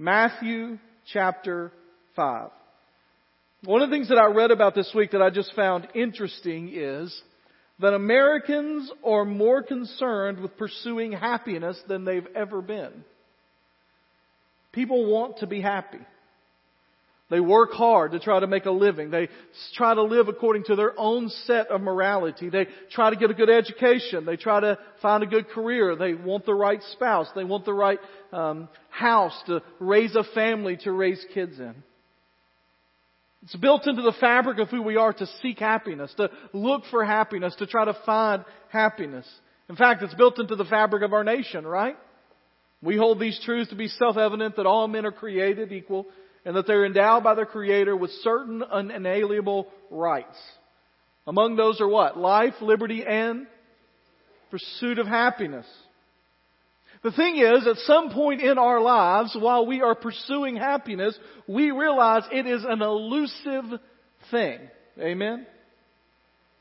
Matthew chapter 5. One of the things that I read about this week that I just found interesting is that Americans are more concerned with pursuing happiness than they've ever been. People want to be happy. They work hard to try to make a living. They try to live according to their own set of morality. They try to get a good education. They try to find a good career. They want the right spouse. They want the right um, house to raise a family to raise kids in. It's built into the fabric of who we are to seek happiness, to look for happiness, to try to find happiness. In fact, it's built into the fabric of our nation, right? We hold these truths to be self-evident that all men are created equal and that they're endowed by their Creator with certain unalienable rights. Among those are what? Life, liberty, and pursuit of happiness. The thing is, at some point in our lives, while we are pursuing happiness, we realize it is an elusive thing. Amen?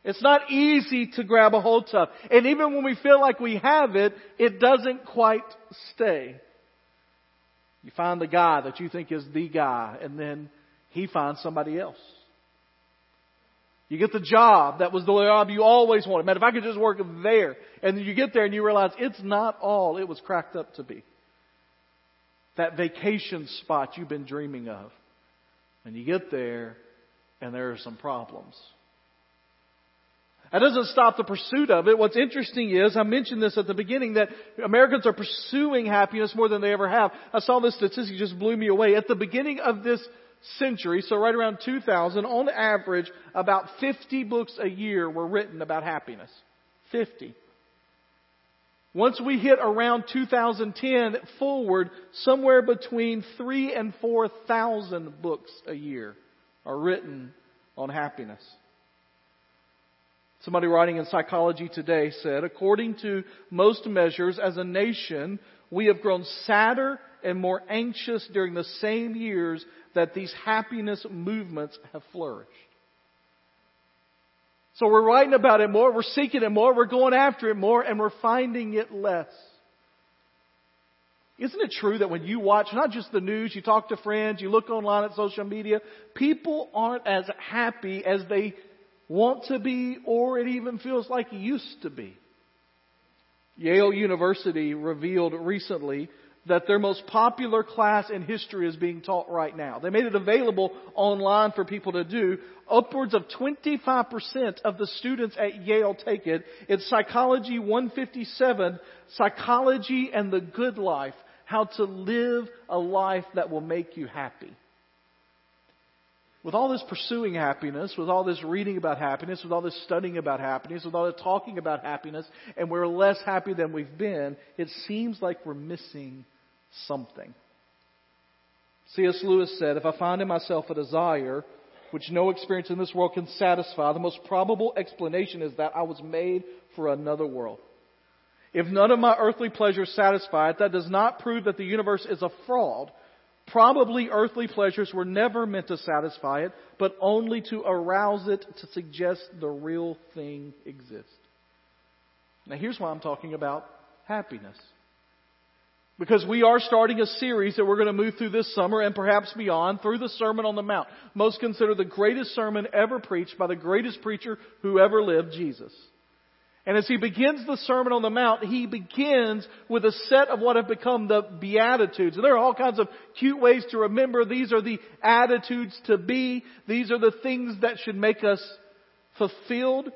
It's not easy to grab a hold of. And even when we feel like we have it, it doesn't quite stay. You find the guy that you think is the guy, and then he finds somebody else. You get the job that was the job you always wanted. Man, if I could just work there. And you get there and you realize it's not all it was cracked up to be. That vacation spot you've been dreaming of. And you get there and there are some problems. That doesn't stop the pursuit of it. What's interesting is, I mentioned this at the beginning, that Americans are pursuing happiness more than they ever have. I saw this statistic just blew me away. At the beginning of this century, so right around 2000, on average, about 50 books a year were written about happiness. 50. Once we hit around 2010 forward, somewhere between 3 and 4,000 books a year are written on happiness. Somebody writing in Psychology Today said, according to most measures, as a nation, we have grown sadder and more anxious during the same years that these happiness movements have flourished. So we're writing about it more, we're seeking it more, we're going after it more, and we're finding it less. Isn't it true that when you watch not just the news, you talk to friends, you look online at social media, people aren't as happy as they want to be or it even feels like used to be. Yale University revealed recently that their most popular class in history is being taught right now. They made it available online for people to do. Upwards of 25% of the students at Yale take it. It's Psychology 157, Psychology and the Good Life, how to live a life that will make you happy with all this pursuing happiness, with all this reading about happiness, with all this studying about happiness, with all this talking about happiness, and we're less happy than we've been, it seems like we're missing something. C.S. Lewis said, If I find in myself a desire which no experience in this world can satisfy, the most probable explanation is that I was made for another world. If none of my earthly pleasures satisfy it, that does not prove that the universe is a fraud, Probably earthly pleasures were never meant to satisfy it, but only to arouse it to suggest the real thing exists. Now here's why I'm talking about happiness. Because we are starting a series that we're going to move through this summer and perhaps beyond through the Sermon on the Mount. Most consider the greatest sermon ever preached by the greatest preacher who ever lived, Jesus. And as he begins the Sermon on the Mount, he begins with a set of what have become the Beatitudes. And there are all kinds of cute ways to remember. These are the attitudes to be. These are the things that should make us fulfilled.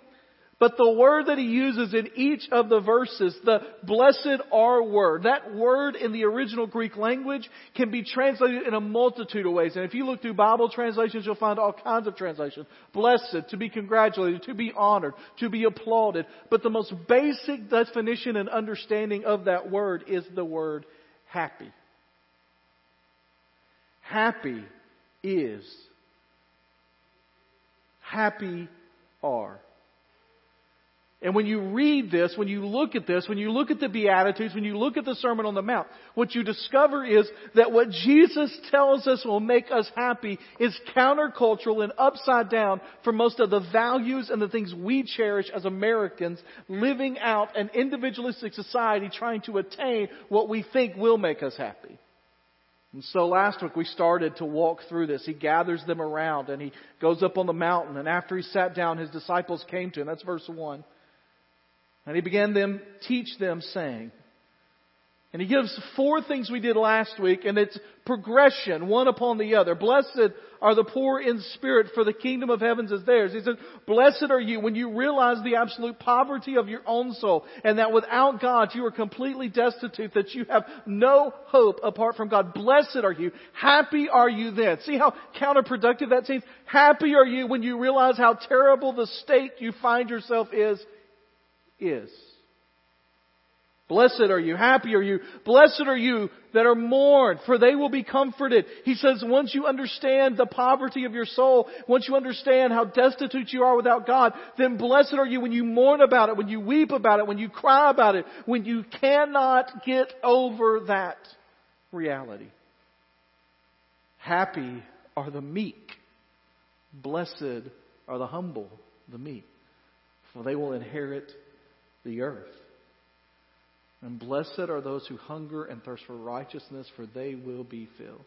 But the word that he uses in each of the verses, the blessed are word, that word in the original Greek language can be translated in a multitude of ways. And if you look through Bible translations, you'll find all kinds of translations. Blessed, to be congratulated, to be honored, to be applauded. But the most basic definition and understanding of that word is the word happy. Happy is. Happy are. And when you read this, when you look at this, when you look at the Beatitudes, when you look at the Sermon on the Mount, what you discover is that what Jesus tells us will make us happy is countercultural and upside down for most of the values and the things we cherish as Americans living out an individualistic society trying to attain what we think will make us happy. And so last week we started to walk through this. He gathers them around and he goes up on the mountain. And after he sat down, his disciples came to him. That's verse 1. And he began them, teach them saying, and he gives four things we did last week, and it's progression, one upon the other. Blessed are the poor in spirit, for the kingdom of heavens is theirs. He says, blessed are you when you realize the absolute poverty of your own soul, and that without God you are completely destitute, that you have no hope apart from God. Blessed are you. Happy are you then. See how counterproductive that seems? Happy are you when you realize how terrible the state you find yourself is, is. Blessed are you, happy are you, blessed are you that are mourned, for they will be comforted. He says, once you understand the poverty of your soul, once you understand how destitute you are without God, then blessed are you when you mourn about it, when you weep about it, when you cry about it, when you cannot get over that reality. Happy are the meek. Blessed are the humble, the meek, for they will inherit the earth. And blessed are those who hunger and thirst for righteousness, for they will be filled.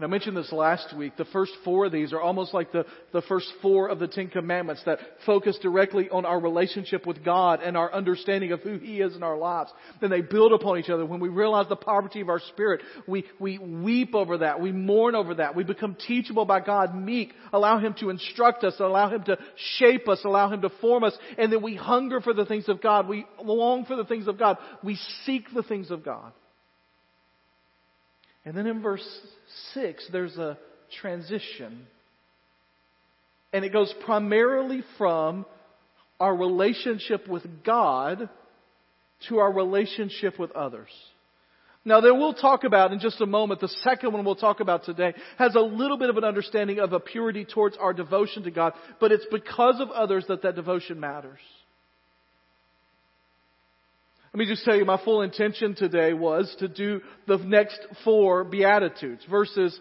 And I mentioned this last week. The first four of these are almost like the, the first four of the Ten Commandments that focus directly on our relationship with God and our understanding of who He is in our lives. Then they build upon each other. When we realize the poverty of our spirit, we, we weep over that. We mourn over that. We become teachable by God, meek, allow Him to instruct us, allow Him to shape us, allow Him to form us. And then we hunger for the things of God. We long for the things of God. We seek the things of God. And then in verse 6, there's a transition. And it goes primarily from our relationship with God to our relationship with others. Now, there we'll talk about in just a moment, the second one we'll talk about today has a little bit of an understanding of a purity towards our devotion to God, but it's because of others that that devotion matters. Let me just tell you, my full intention today was to do the next four Beatitudes, verses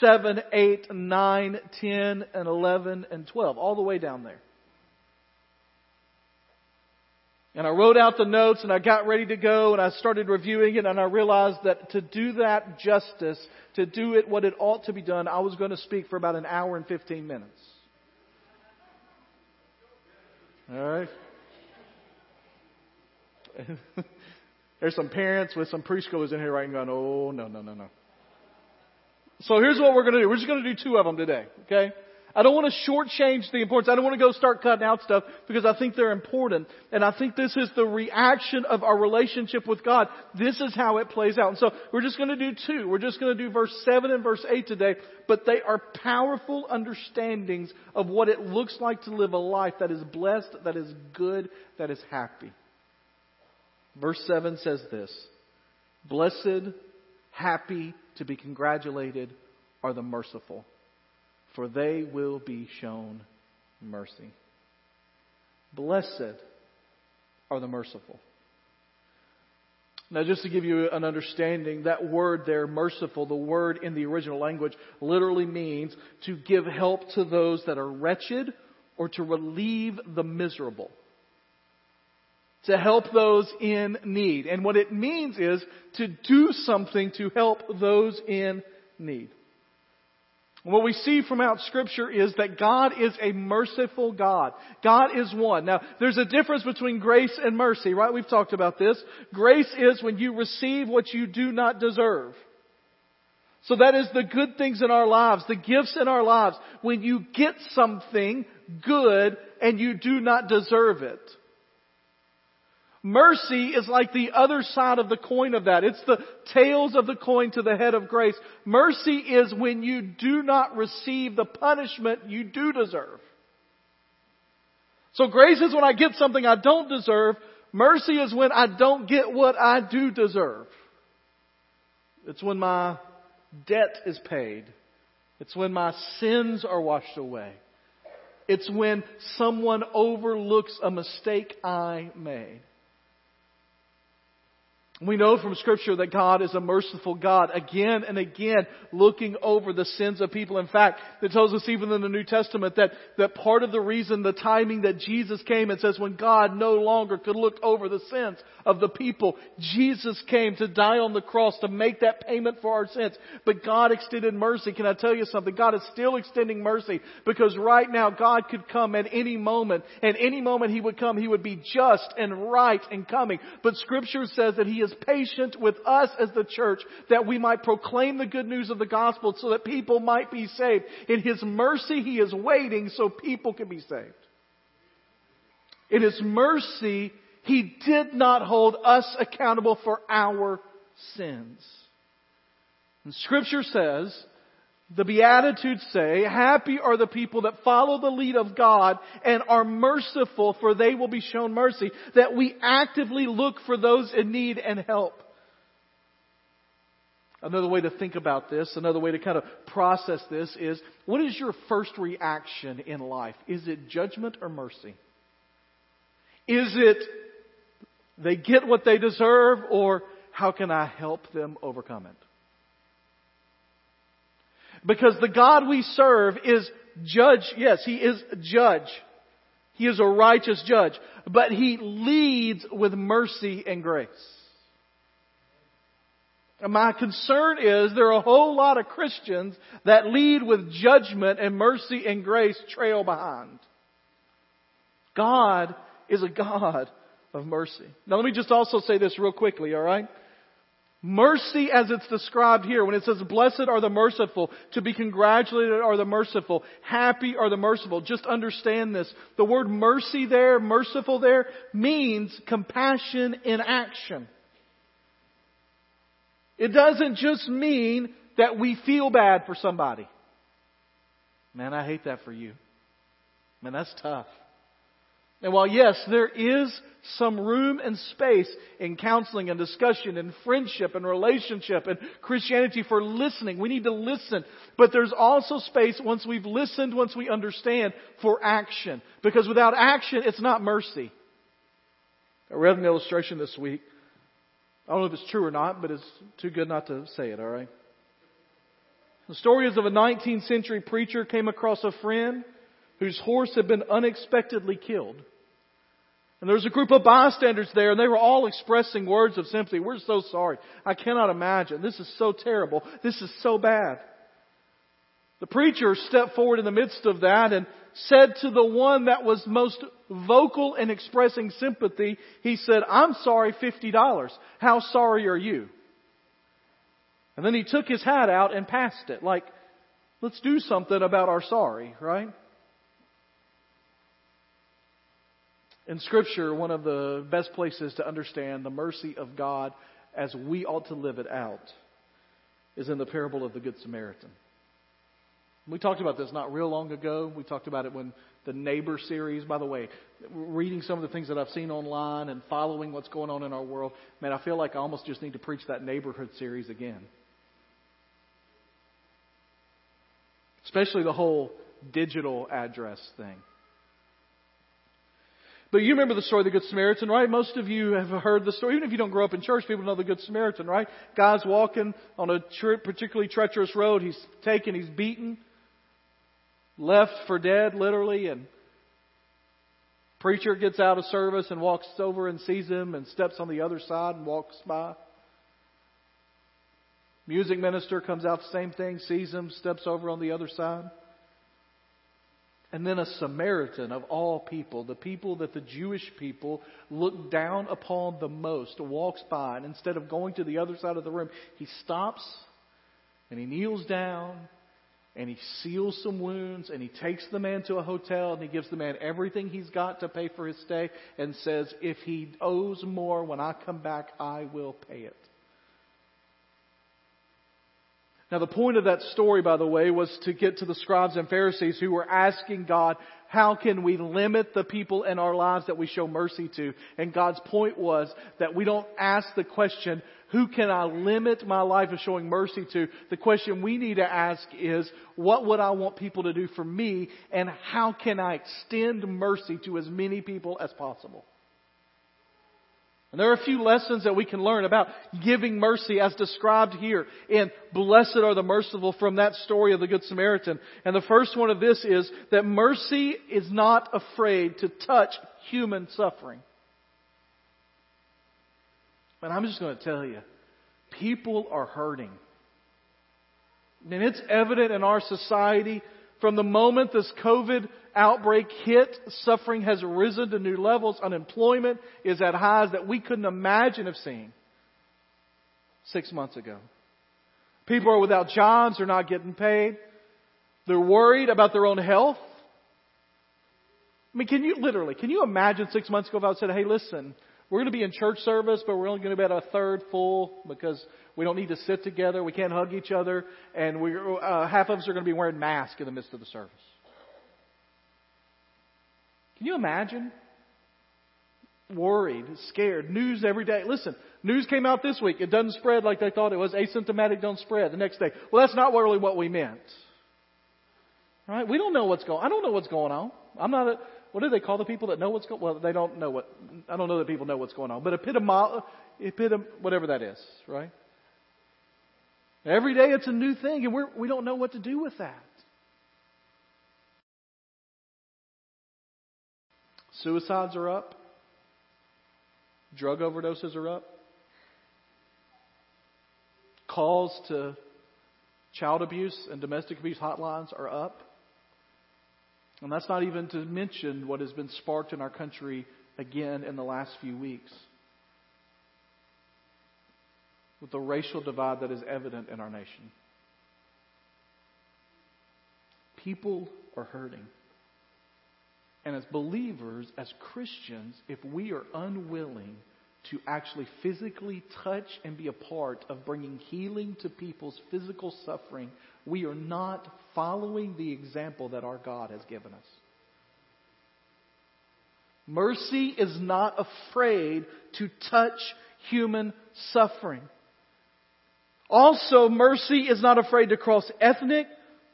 7, 8, 9, 10, and 11, and 12, all the way down there. And I wrote out the notes and I got ready to go and I started reviewing it and I realized that to do that justice, to do it what it ought to be done, I was going to speak for about an hour and 15 minutes. All right? There's some parents with some preschoolers in here right now going, oh, no, no, no, no. So here's what we're going to do. We're just going to do two of them today, okay? I don't want to shortchange the importance. I don't want to go start cutting out stuff because I think they're important. And I think this is the reaction of our relationship with God. This is how it plays out. And so we're just going to do two. We're just going to do verse 7 and verse 8 today. But they are powerful understandings of what it looks like to live a life that is blessed, that is good, that is happy. Verse 7 says this Blessed, happy, to be congratulated are the merciful, for they will be shown mercy. Blessed are the merciful. Now, just to give you an understanding, that word there, merciful, the word in the original language literally means to give help to those that are wretched or to relieve the miserable to help those in need. And what it means is to do something to help those in need. What we see from out scripture is that God is a merciful God. God is one. Now, there's a difference between grace and mercy, right? We've talked about this. Grace is when you receive what you do not deserve. So that is the good things in our lives, the gifts in our lives, when you get something good and you do not deserve it. Mercy is like the other side of the coin of that. It's the tails of the coin to the head of grace. Mercy is when you do not receive the punishment you do deserve. So grace is when I get something I don't deserve. Mercy is when I don't get what I do deserve. It's when my debt is paid. It's when my sins are washed away. It's when someone overlooks a mistake I made. We know from scripture that God is a merciful God again and again looking over the sins of people. In fact, it tells us even in the New Testament that, that part of the reason, the timing that Jesus came, it says when God no longer could look over the sins of the people, Jesus came to die on the cross to make that payment for our sins. But God extended mercy. Can I tell you something? God is still extending mercy because right now God could come at any moment. At any moment He would come, He would be just and right in coming. But scripture says that He is patient with us as the church that we might proclaim the good news of the gospel so that people might be saved. In His mercy, He is waiting so people can be saved. In His mercy, He did not hold us accountable for our sins. And scripture says, the Beatitudes say, happy are the people that follow the lead of God and are merciful for they will be shown mercy. That we actively look for those in need and help. Another way to think about this, another way to kind of process this is, what is your first reaction in life? Is it judgment or mercy? Is it they get what they deserve or how can I help them overcome it? Because the God we serve is judge. Yes, He is judge. He is a righteous judge. But He leads with mercy and grace. And my concern is there are a whole lot of Christians that lead with judgment and mercy and grace trail behind. God is a God of mercy. Now let me just also say this real quickly, alright? Mercy as it's described here, when it says, blessed are the merciful, to be congratulated are the merciful, happy are the merciful. Just understand this. The word mercy there, merciful there, means compassion in action. It doesn't just mean that we feel bad for somebody. Man, I hate that for you. Man, that's tough. And while yes, there is some room and space in counseling and discussion and friendship and relationship and Christianity for listening, we need to listen. But there's also space once we've listened, once we understand, for action. Because without action, it's not mercy. I read an illustration this week. I don't know if it's true or not, but it's too good not to say it, alright? The story is of a 19th century preacher came across a friend whose horse had been unexpectedly killed. And there was a group of bystanders there, and they were all expressing words of sympathy. We're so sorry. I cannot imagine. This is so terrible. This is so bad. The preacher stepped forward in the midst of that and said to the one that was most vocal in expressing sympathy, he said, I'm sorry, $50. How sorry are you? And then he took his hat out and passed it, like, let's do something about our sorry, right? In Scripture, one of the best places to understand the mercy of God as we ought to live it out is in the parable of the Good Samaritan. We talked about this not real long ago. We talked about it when the Neighbor series, by the way, reading some of the things that I've seen online and following what's going on in our world, man, I feel like I almost just need to preach that neighborhood series again. Especially the whole digital address thing. But you remember the story of the Good Samaritan, right? Most of you have heard the story. Even if you don't grow up in church, people know the Good Samaritan, right? Guy's walking on a particularly treacherous road. He's taken, he's beaten, left for dead, literally, and preacher gets out of service and walks over and sees him and steps on the other side and walks by. Music minister comes out, the same thing, sees him, steps over on the other side. And then a Samaritan of all people, the people that the Jewish people look down upon the most, walks by, and instead of going to the other side of the room, he stops and he kneels down and he seals some wounds and he takes the man to a hotel and he gives the man everything he's got to pay for his stay and says, if he owes more when I come back, I will pay it. Now, the point of that story, by the way, was to get to the scribes and Pharisees who were asking God, how can we limit the people in our lives that we show mercy to? And God's point was that we don't ask the question, who can I limit my life of showing mercy to? The question we need to ask is, what would I want people to do for me? And how can I extend mercy to as many people as possible? And there are a few lessons that we can learn about giving mercy as described here in Blessed are the merciful from that story of the Good Samaritan. And the first one of this is that mercy is not afraid to touch human suffering. And I'm just going to tell you, people are hurting. And it's evident in our society from the moment this COVID outbreak hit, suffering has risen to new levels. Unemployment is at highs that we couldn't imagine of seeing six months ago. People are without jobs, they're not getting paid. They're worried about their own health. I mean, can you literally, can you imagine six months ago if I said, hey, listen, we're going to be in church service, but we're only going to be at a third full because we don't need to sit together, we can't hug each other, and we uh, half of us are going to be wearing masks in the midst of the service. Can you imagine? Worried, scared, news every day. Listen, news came out this week. It doesn't spread like they thought it was. Asymptomatic don't spread the next day. Well, that's not really what we meant. Right? We don't know what's going. I don't know what's going on. I'm not a. What do they call the people that know what's going? Well, they don't know what. I don't know that people know what's going on. But epitom, epitom, whatever that is, right? Every day it's a new thing, and we're, we don't know what to do with that. Suicides are up. Drug overdoses are up. Calls to child abuse and domestic abuse hotlines are up. And that's not even to mention what has been sparked in our country again in the last few weeks with the racial divide that is evident in our nation. People are hurting. And as believers, as Christians, if we are unwilling to actually physically touch and be a part of bringing healing to people's physical suffering, we are not following the example that our God has given us. Mercy is not afraid to touch human suffering. Also, mercy is not afraid to cross ethnic,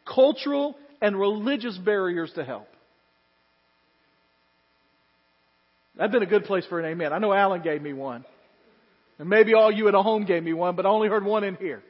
cultural, and religious barriers to help. That'd been a good place for an amen. I know Alan gave me one. And maybe all you at home gave me one, but I only heard one in here.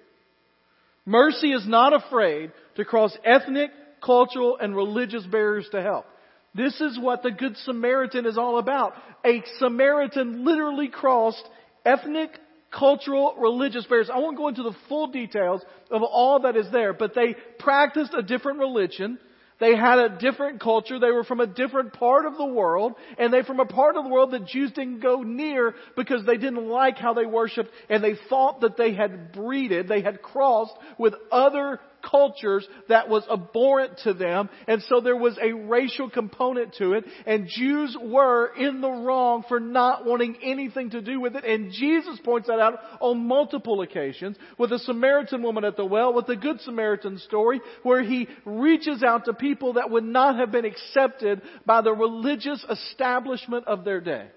Mercy is not afraid to cross ethnic, cultural, and religious barriers to help. This is what the Good Samaritan is all about. A Samaritan literally crossed ethnic, cultural, religious barriers. I won't go into the full details of all that is there, but they practiced a different religion. They had a different culture. They were from a different part of the world. And they from a part of the world that Jews didn't go near because they didn't like how they worshiped and they thought that they had breeded, they had crossed with other cultures that was abhorrent to them. And so there was a racial component to it. And Jews were in the wrong for not wanting anything to do with it. And Jesus points that out on multiple occasions with the Samaritan woman at the well, with the Good Samaritan story, where he reaches out to people that would not have been accepted by the religious establishment of their day.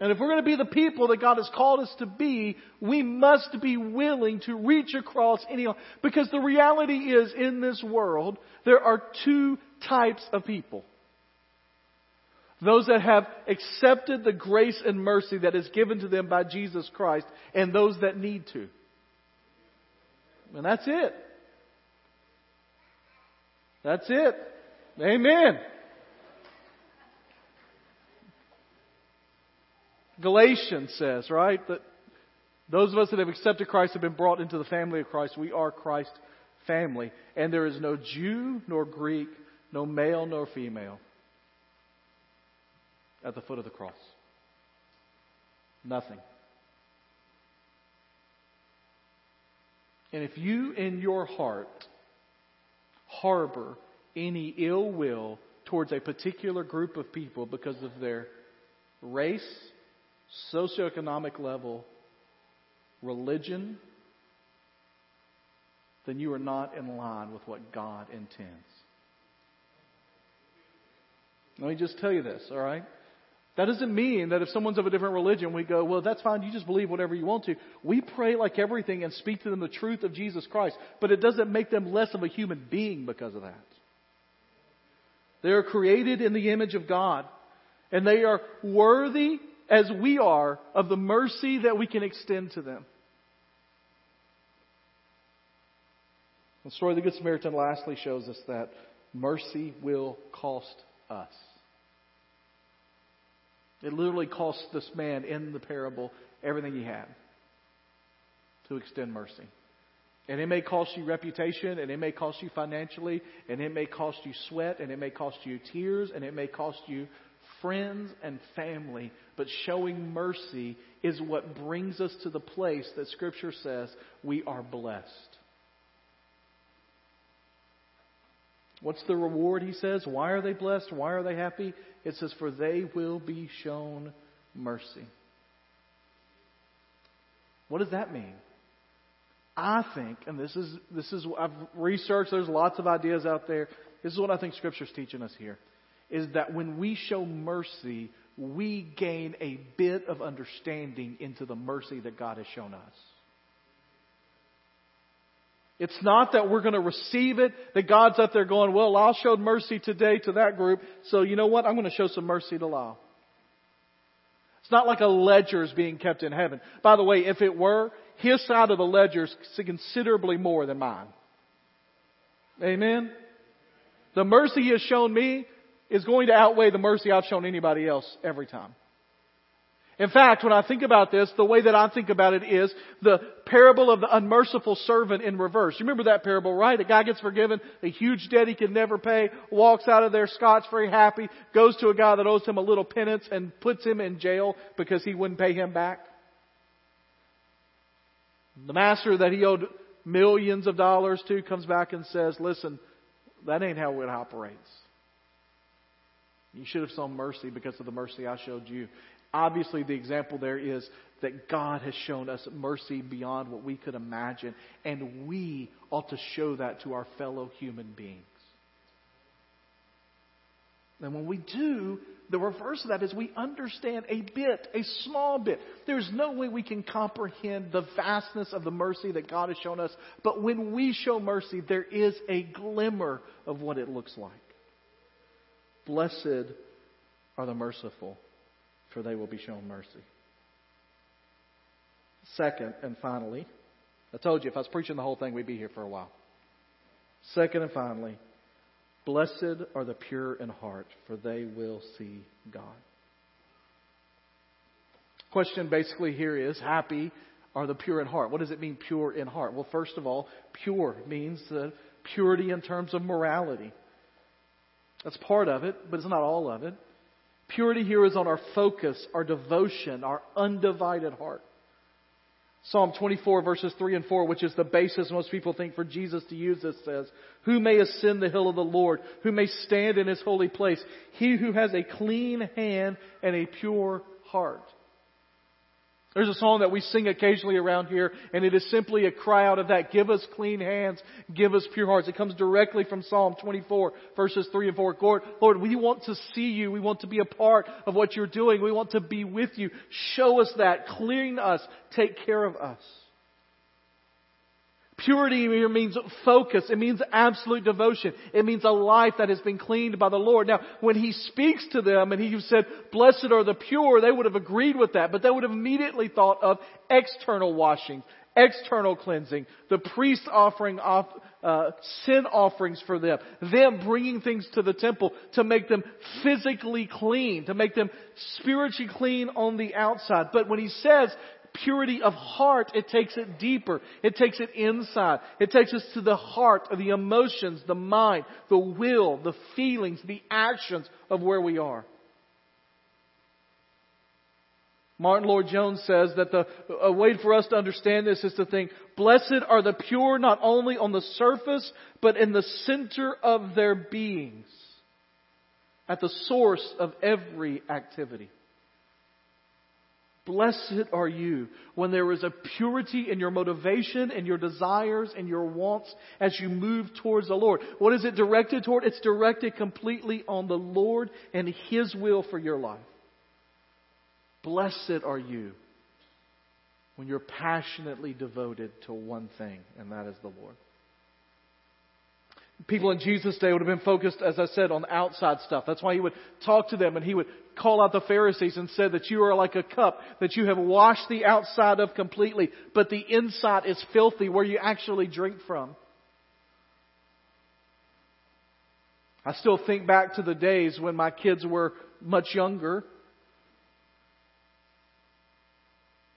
And if we're going to be the people that God has called us to be, we must be willing to reach across any, because the reality is in this world, there are two types of people. Those that have accepted the grace and mercy that is given to them by Jesus Christ, and those that need to. And that's it. That's it. Amen. Galatians says, right, that those of us that have accepted Christ have been brought into the family of Christ. We are Christ's family. And there is no Jew nor Greek, no male nor female at the foot of the cross. Nothing. And if you in your heart harbor any ill will towards a particular group of people because of their race, socioeconomic level, religion, then you are not in line with what God intends. Let me just tell you this, all right? That doesn't mean that if someone's of a different religion, we go, well, that's fine. You just believe whatever you want to. We pray like everything and speak to them the truth of Jesus Christ, but it doesn't make them less of a human being because of that. They are created in the image of God, and they are worthy as we are of the mercy that we can extend to them. The story of the Good Samaritan lastly shows us that mercy will cost us. It literally cost this man in the parable everything he had to extend mercy. And it may cost you reputation, and it may cost you financially, and it may cost you sweat, and it may cost you tears, and it may cost you friends and family. But showing mercy is what brings us to the place that Scripture says we are blessed. What's the reward, he says? Why are they blessed? Why are they happy? It says, For they will be shown mercy. What does that mean? I think, and this is this is I've researched. There's lots of ideas out there. This is what I think Scripture's teaching us here: is that when we show mercy, we gain a bit of understanding into the mercy that God has shown us. It's not that we're going to receive it, that God's up there going, well, Lyle showed mercy today to that group, so you know what? I'm going to show some mercy to Lyle. It's not like a ledger is being kept in heaven. By the way, if it were, his side of the ledger is considerably more than mine. Amen? The mercy he has shown me is going to outweigh the mercy I've shown anybody else every time. In fact, when I think about this, the way that I think about it is the parable of the unmerciful servant in reverse. You remember that parable, right? A guy gets forgiven, a huge debt he can never pay, walks out of there scotch very happy, goes to a guy that owes him a little penance and puts him in jail because he wouldn't pay him back. The master that he owed millions of dollars to comes back and says, listen, that ain't how it operates. You should have shown mercy because of the mercy I showed you. Obviously, the example there is that God has shown us mercy beyond what we could imagine, and we ought to show that to our fellow human beings. And when we do, the reverse of that is we understand a bit, a small bit. There's no way we can comprehend the vastness of the mercy that God has shown us, but when we show mercy, there is a glimmer of what it looks like. Blessed are the merciful for they will be shown mercy. Second and finally, I told you if I was preaching the whole thing, we'd be here for a while. Second and finally, blessed are the pure in heart, for they will see God. Question basically here is happy are the pure in heart. What does it mean, pure in heart? Well, first of all, pure means the purity in terms of morality. That's part of it, but it's not all of it. Purity here is on our focus, our devotion, our undivided heart. Psalm 24 verses 3 and 4, which is the basis most people think for Jesus to use this says, Who may ascend the hill of the Lord? Who may stand in his holy place? He who has a clean hand and a pure heart. There's a song that we sing occasionally around here, and it is simply a cry out of that. Give us clean hands, give us pure hearts. It comes directly from Psalm 24, verses 3 and 4. Lord, Lord, we want to see you. We want to be a part of what you're doing. We want to be with you. Show us that. Clean us. Take care of us. Purity means focus. It means absolute devotion. It means a life that has been cleaned by the Lord. Now, when He speaks to them and He said, blessed are the pure, they would have agreed with that, but they would have immediately thought of external washing, external cleansing, the priest offering off, uh, sin offerings for them, them bringing things to the temple to make them physically clean, to make them spiritually clean on the outside. But when he says purity of heart, it takes it deeper. It takes it inside. It takes us to the heart of the emotions, the mind, the will, the feelings, the actions of where we are. Martyn Lloyd-Jones says that the a way for us to understand this is to think, blessed are the pure not only on the surface, but in the center of their beings, at the source of every activity. Blessed are you when there is a purity in your motivation and your desires and your wants as you move towards the Lord. What is it directed toward? It's directed completely on the Lord and His will for your life. Blessed are you when you're passionately devoted to one thing, and that is the Lord. People in Jesus' day would have been focused, as I said, on outside stuff. That's why he would talk to them and he would call out the Pharisees and said that you are like a cup that you have washed the outside of completely, but the inside is filthy where you actually drink from. I still think back to the days when my kids were much younger.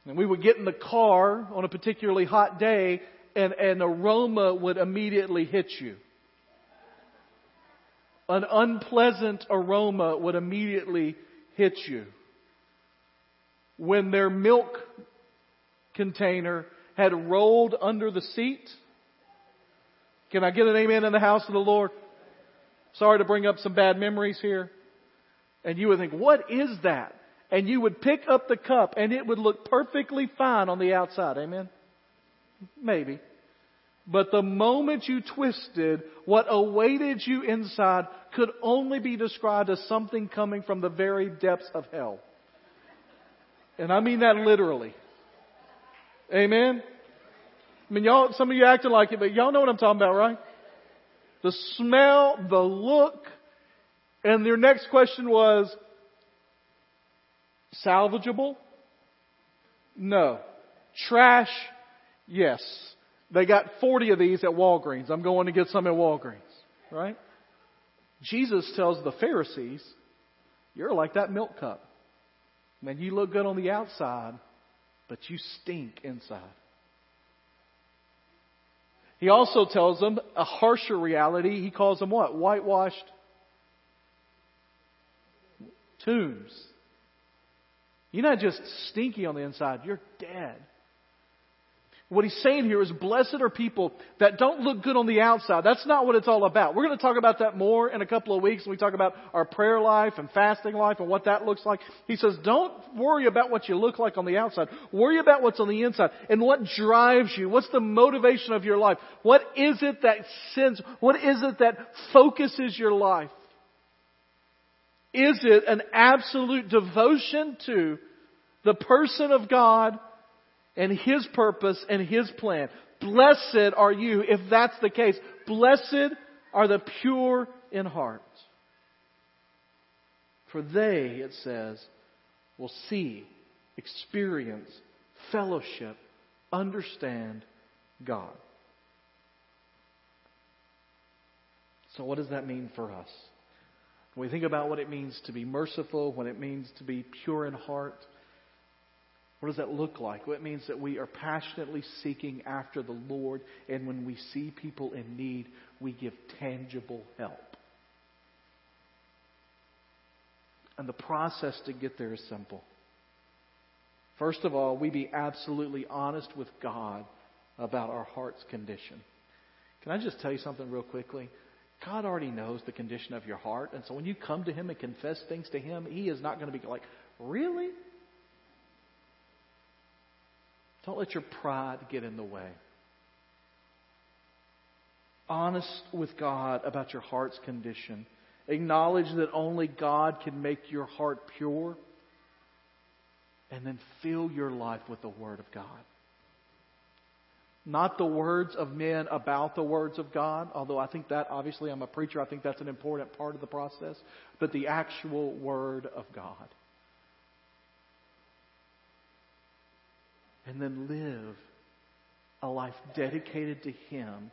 And we would get in the car on a particularly hot day and an aroma would immediately hit you an unpleasant aroma would immediately hit you. When their milk container had rolled under the seat, can I get an amen in the house of the Lord? Sorry to bring up some bad memories here. And you would think, what is that? And you would pick up the cup and it would look perfectly fine on the outside. Amen? Maybe. But the moment you twisted, what awaited you inside could only be described as something coming from the very depths of hell. And I mean that literally. Amen? I mean, y'all, some of you acting like it, but y'all know what I'm talking about, right? The smell, the look, and their next question was, salvageable? No. Trash? Yes. They got 40 of these at Walgreens. I'm going to get some at Walgreens. Right? Jesus tells the Pharisees, you're like that milk cup. Man, you look good on the outside, but you stink inside. He also tells them a harsher reality. He calls them what? Whitewashed tombs. You're not just stinky on the inside, you're dead. What he's saying here is blessed are people that don't look good on the outside. That's not what it's all about. We're going to talk about that more in a couple of weeks when we talk about our prayer life and fasting life and what that looks like. He says, don't worry about what you look like on the outside. Worry about what's on the inside and what drives you. What's the motivation of your life? What is it that sends, what is it that focuses your life? Is it an absolute devotion to the person of God and His purpose and His plan. Blessed are you if that's the case. Blessed are the pure in heart. For they, it says, will see, experience, fellowship, understand God. So, what does that mean for us? When we think about what it means to be merciful, what it means to be pure in heart, what does that look like? Well, it means that we are passionately seeking after the Lord, and when we see people in need, we give tangible help. And the process to get there is simple. First of all, we be absolutely honest with God about our heart's condition. Can I just tell you something real quickly? God already knows the condition of your heart. And so when you come to Him and confess things to Him, He is not going to be like, Really? Don't let your pride get in the way. Honest with God about your heart's condition. Acknowledge that only God can make your heart pure. And then fill your life with the Word of God. Not the words of men about the words of God, although I think that, obviously, I'm a preacher, I think that's an important part of the process, but the actual Word of God. And then live a life dedicated to Him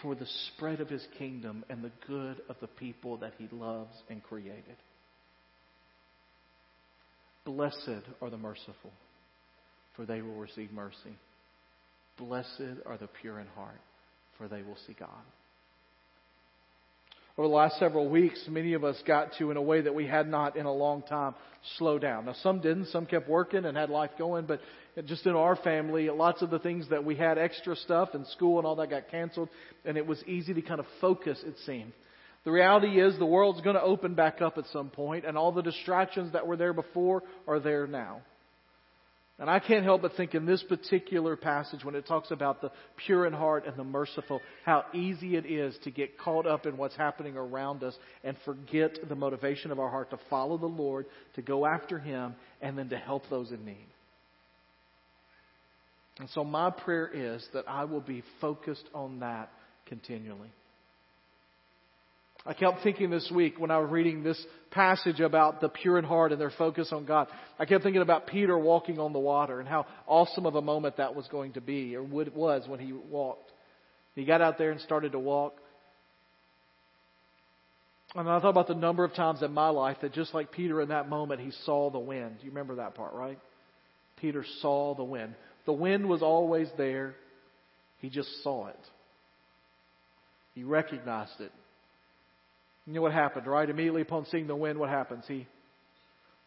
for the spread of His kingdom and the good of the people that He loves and created. Blessed are the merciful, for they will receive mercy. Blessed are the pure in heart, for they will see God. Over the last several weeks, many of us got to, in a way that we had not in a long time, slow down. Now, some didn't. Some kept working and had life going. But just in our family, lots of the things that we had extra stuff and school and all that got canceled. And it was easy to kind of focus, it seemed. The reality is the world's going to open back up at some point, and all the distractions that were there before are there now. And I can't help but think in this particular passage, when it talks about the pure in heart and the merciful, how easy it is to get caught up in what's happening around us and forget the motivation of our heart to follow the Lord, to go after Him, and then to help those in need. And so my prayer is that I will be focused on that continually. I kept thinking this week when I was reading this passage about the pure in heart and their focus on God. I kept thinking about Peter walking on the water and how awesome of a moment that was going to be, or what it was when he walked. He got out there and started to walk. And I thought about the number of times in my life that just like Peter in that moment, he saw the wind. You remember that part, right? Peter saw the wind. The wind was always there. He just saw it. He recognized it. You know what happened, right? Immediately upon seeing the wind, what happens? He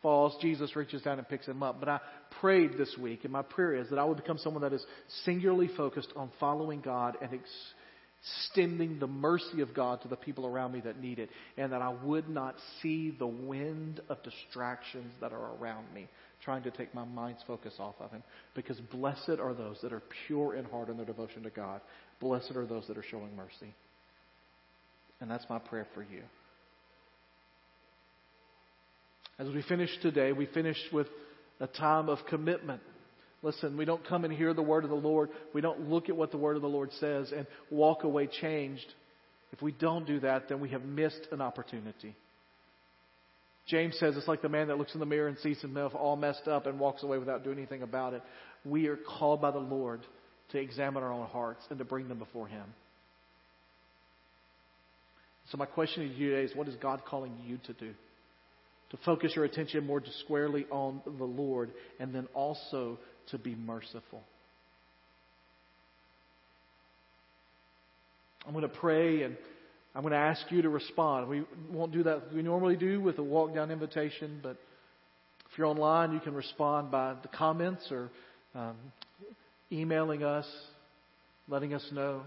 falls. Jesus reaches down and picks him up. But I prayed this week, and my prayer is that I would become someone that is singularly focused on following God and extending the mercy of God to the people around me that need it, and that I would not see the wind of distractions that are around me, trying to take my mind's focus off of Him. Because blessed are those that are pure in heart in their devotion to God. Blessed are those that are showing mercy. And that's my prayer for you. As we finish today, we finish with a time of commitment. Listen, we don't come and hear the word of the Lord. We don't look at what the word of the Lord says and walk away changed. If we don't do that, then we have missed an opportunity. James says it's like the man that looks in the mirror and sees himself all messed up and walks away without doing anything about it. We are called by the Lord to examine our own hearts and to bring them before Him. So, my question to you today is what is God calling you to do? To focus your attention more squarely on the Lord and then also to be merciful. I'm going to pray and I'm going to ask you to respond. We won't do that we normally do with a walk down invitation, but if you're online, you can respond by the comments or um, emailing us, letting us know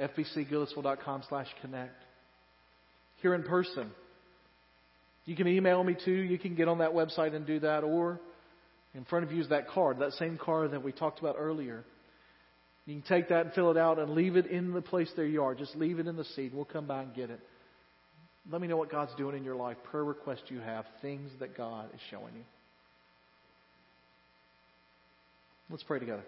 fbcgoodlettsville.com slash connect. Here in person. You can email me too. You can get on that website and do that. Or in front of you is that card, that same card that we talked about earlier. You can take that and fill it out and leave it in the place there you are. Just leave it in the seat. We'll come by and get it. Let me know what God's doing in your life, prayer requests you have, things that God is showing you. Let's pray together.